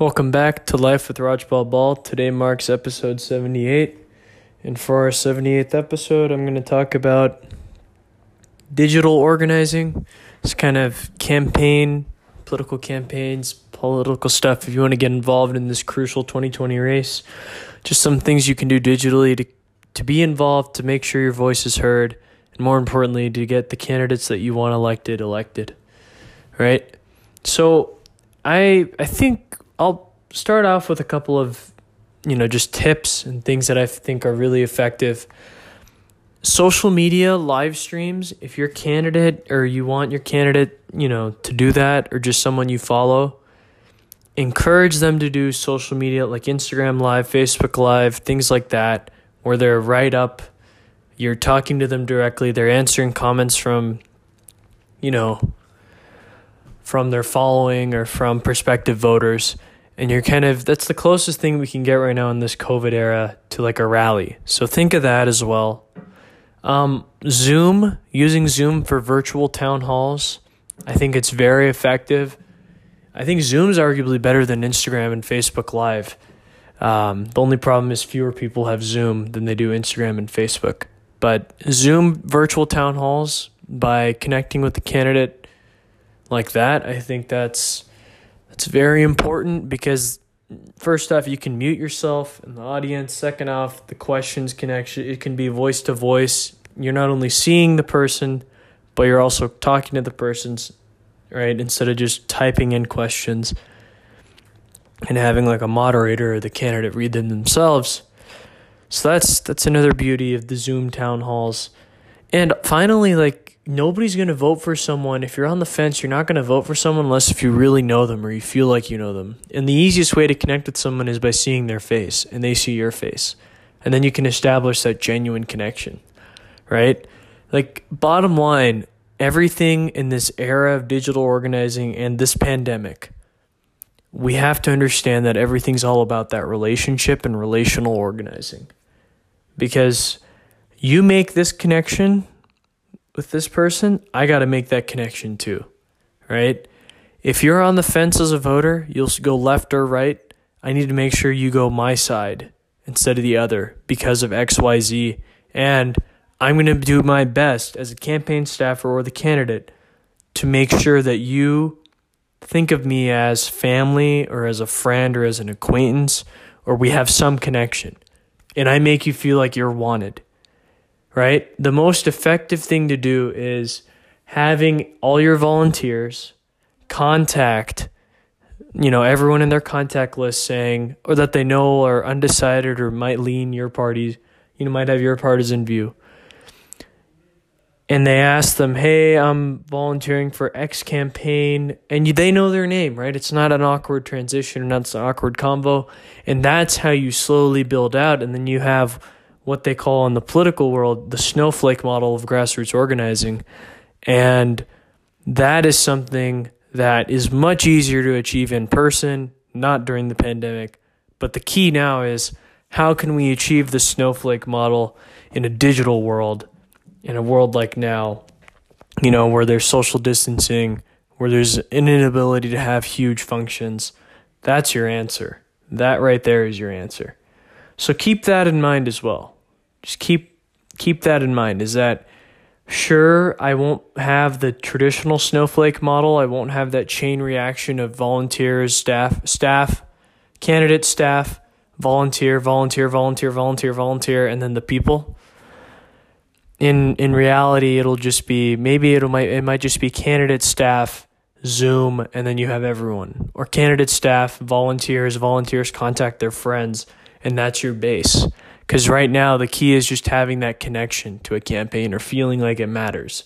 Welcome back to Life with Rajpal Ball. Today marks episode 78. And for our 78th episode, I'm going to talk about digital organizing. It's kind of campaign, political campaigns, political stuff. If you want to get involved in this crucial 2020 race, just some things you can do digitally to, to be involved, to make sure your voice is heard, and more importantly, to get the candidates that you want elected elected. Right? So, I I think I'll start off with a couple of you know just tips and things that I think are really effective. Social media live streams, if you're a candidate or you want your candidate, you know, to do that or just someone you follow, encourage them to do social media like Instagram live, Facebook live, things like that where they're right up you're talking to them directly, they're answering comments from you know, from their following or from prospective voters and you're kind of that's the closest thing we can get right now in this covid era to like a rally. So think of that as well. Um, zoom using zoom for virtual town halls i think it's very effective. I think zoom's arguably better than instagram and facebook live. Um, the only problem is fewer people have zoom than they do instagram and facebook. But zoom virtual town halls by connecting with the candidate like that. I think that's that's very important because first off, you can mute yourself in the audience. Second off, the questions can actually it can be voice to voice. You're not only seeing the person, but you're also talking to the person's right instead of just typing in questions and having like a moderator or the candidate read them themselves. So that's that's another beauty of the Zoom town halls. And finally, like nobody's going to vote for someone if you're on the fence you're not going to vote for someone unless if you really know them or you feel like you know them. And the easiest way to connect with someone is by seeing their face and they see your face. And then you can establish that genuine connection right? Like bottom line everything in this era of digital organizing and this pandemic we have to understand that everything's all about that relationship and relational organizing. Because you make this connection with this person, I got to make that connection too, right? If you're on the fence as a voter, you'll go left or right. I need to make sure you go my side instead of the other because of XYZ. And I'm going to do my best as a campaign staffer or the candidate to make sure that you think of me as family or as a friend or as an acquaintance or we have some connection. And I make you feel like you're wanted right? The most effective thing to do is having all your volunteers contact you know everyone in their contact list saying or that they know are undecided or might lean your party you know might have your partisan view and they ask them hey i'm volunteering for x campaign and they know their name right it's not an awkward transition not an awkward convo and that's how you slowly build out and then you have what they call in the political world the snowflake model of grassroots organizing. And that is something that is much easier to achieve in person, not during the pandemic. But the key now is how can we achieve the snowflake model in a digital world, in a world like now, you know, where there's social distancing, where there's an inability to have huge functions? That's your answer. That right there is your answer. So keep that in mind as well just keep keep that in mind is that sure I won't have the traditional snowflake model. I won't have that chain reaction of volunteers, staff, staff, candidate, staff, volunteer, volunteer, volunteer, volunteer, volunteer, and then the people. In in reality, it'll just be maybe it'll might it might just be candidate, staff, Zoom, and then you have everyone. Or candidate, staff, volunteers, volunteers contact their friends, and that's your base. Because right now, the key is just having that connection to a campaign or feeling like it matters.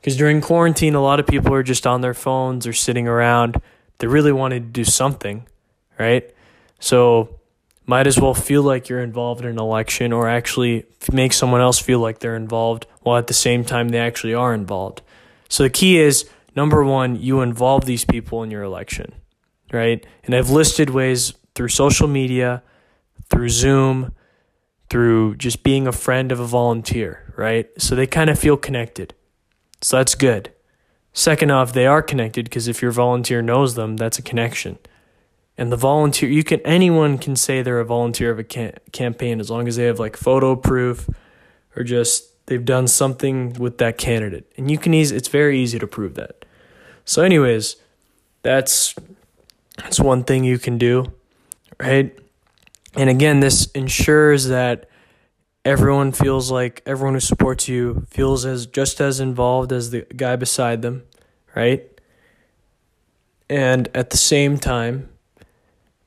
Because during quarantine, a lot of people are just on their phones or sitting around. They really want to do something, right? So, might as well feel like you're involved in an election or actually make someone else feel like they're involved while at the same time they actually are involved. So, the key is number one, you involve these people in your election, right? And I've listed ways through social media, through Zoom, through just being a friend of a volunteer, right? So they kind of feel connected. So that's good. Second off, they are connected because if your volunteer knows them, that's a connection. And the volunteer, you can anyone can say they're a volunteer of a cam- campaign as long as they have like photo proof or just they've done something with that candidate. And you can easy, it's very easy to prove that. So, anyways, that's that's one thing you can do, right? And again, this ensures that everyone feels like everyone who supports you feels as just as involved as the guy beside them, right? And at the same time,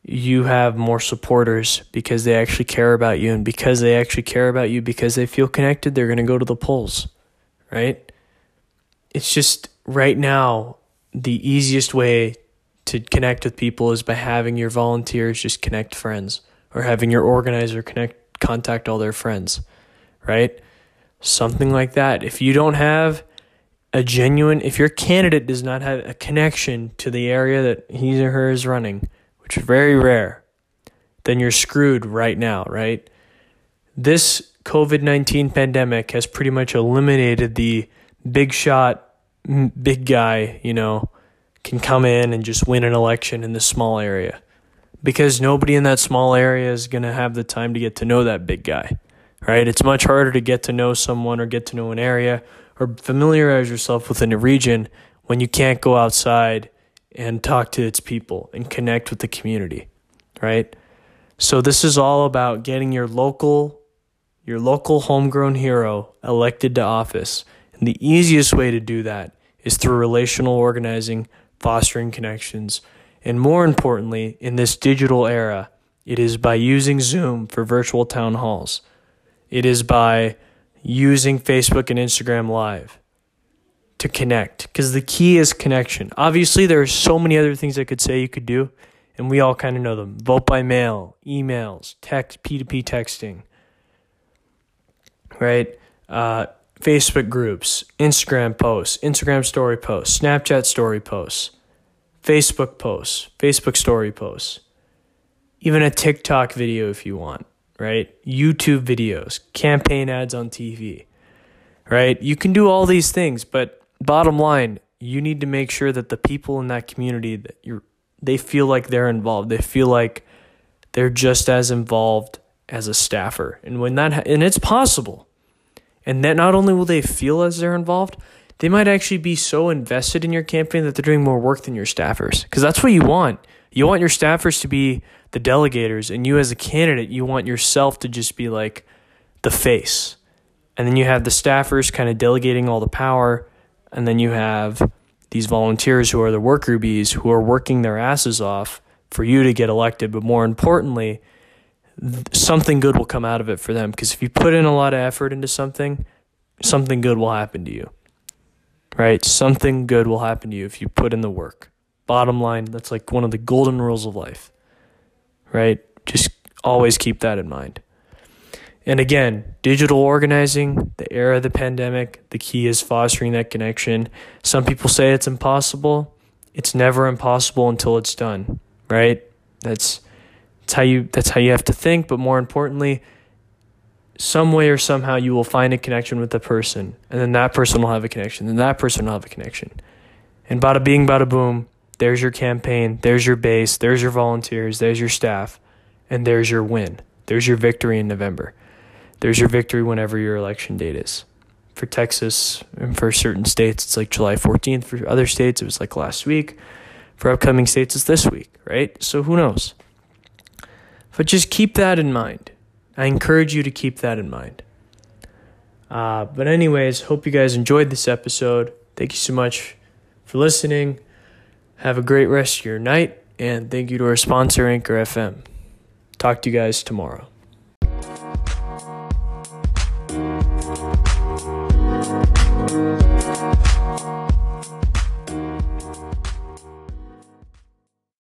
you have more supporters because they actually care about you and because they actually care about you because they feel connected, they're going to go to the polls, right? It's just right now the easiest way to connect with people is by having your volunteers just connect friends or having your organizer connect contact all their friends, right? Something like that. If you don't have a genuine, if your candidate does not have a connection to the area that he or her is running, which is very rare, then you're screwed right now, right? This COVID 19 pandemic has pretty much eliminated the big shot, big guy, you know, can come in and just win an election in this small area because nobody in that small area is going to have the time to get to know that big guy, right? It's much harder to get to know someone or get to know an area or familiarize yourself within a region when you can't go outside and talk to its people and connect with the community, right? So this is all about getting your local your local homegrown hero elected to office. And the easiest way to do that is through relational organizing, fostering connections, and more importantly, in this digital era, it is by using Zoom for virtual town halls. It is by using Facebook and Instagram Live to connect because the key is connection. Obviously, there are so many other things I could say you could do, and we all kind of know them vote by mail, emails, text, P2P texting, right? Uh, Facebook groups, Instagram posts, Instagram story posts, Snapchat story posts. Facebook posts, Facebook story posts, even a TikTok video if you want, right? YouTube videos, campaign ads on TV, right? You can do all these things, but bottom line, you need to make sure that the people in that community that you're they feel like they're involved. They feel like they're just as involved as a staffer. And when that and it's possible. And that not only will they feel as they're involved, they might actually be so invested in your campaign that they're doing more work than your staffers. Because that's what you want. You want your staffers to be the delegators, and you as a candidate, you want yourself to just be like the face. And then you have the staffers kind of delegating all the power, and then you have these volunteers who are the worker bees who are working their asses off for you to get elected. But more importantly, something good will come out of it for them. Because if you put in a lot of effort into something, something good will happen to you right? Something good will happen to you if you put in the work. Bottom line, that's like one of the golden rules of life, right? Just always keep that in mind. And again, digital organizing, the era of the pandemic, the key is fostering that connection. Some people say it's impossible. It's never impossible until it's done, right? That's that's how you that's how you have to think, but more importantly, some way or somehow you will find a connection with the person, and then that person will have a connection, and that person will have a connection. And bada bing, bada boom, there's your campaign, there's your base, there's your volunteers, there's your staff, and there's your win. There's your victory in November. There's your victory whenever your election date is. For Texas and for certain states, it's like July 14th. For other states, it was like last week. For upcoming states, it's this week, right? So who knows? But just keep that in mind I encourage you to keep that in mind. Uh, but, anyways, hope you guys enjoyed this episode. Thank you so much for listening. Have a great rest of your night, and thank you to our sponsor, Anchor FM. Talk to you guys tomorrow.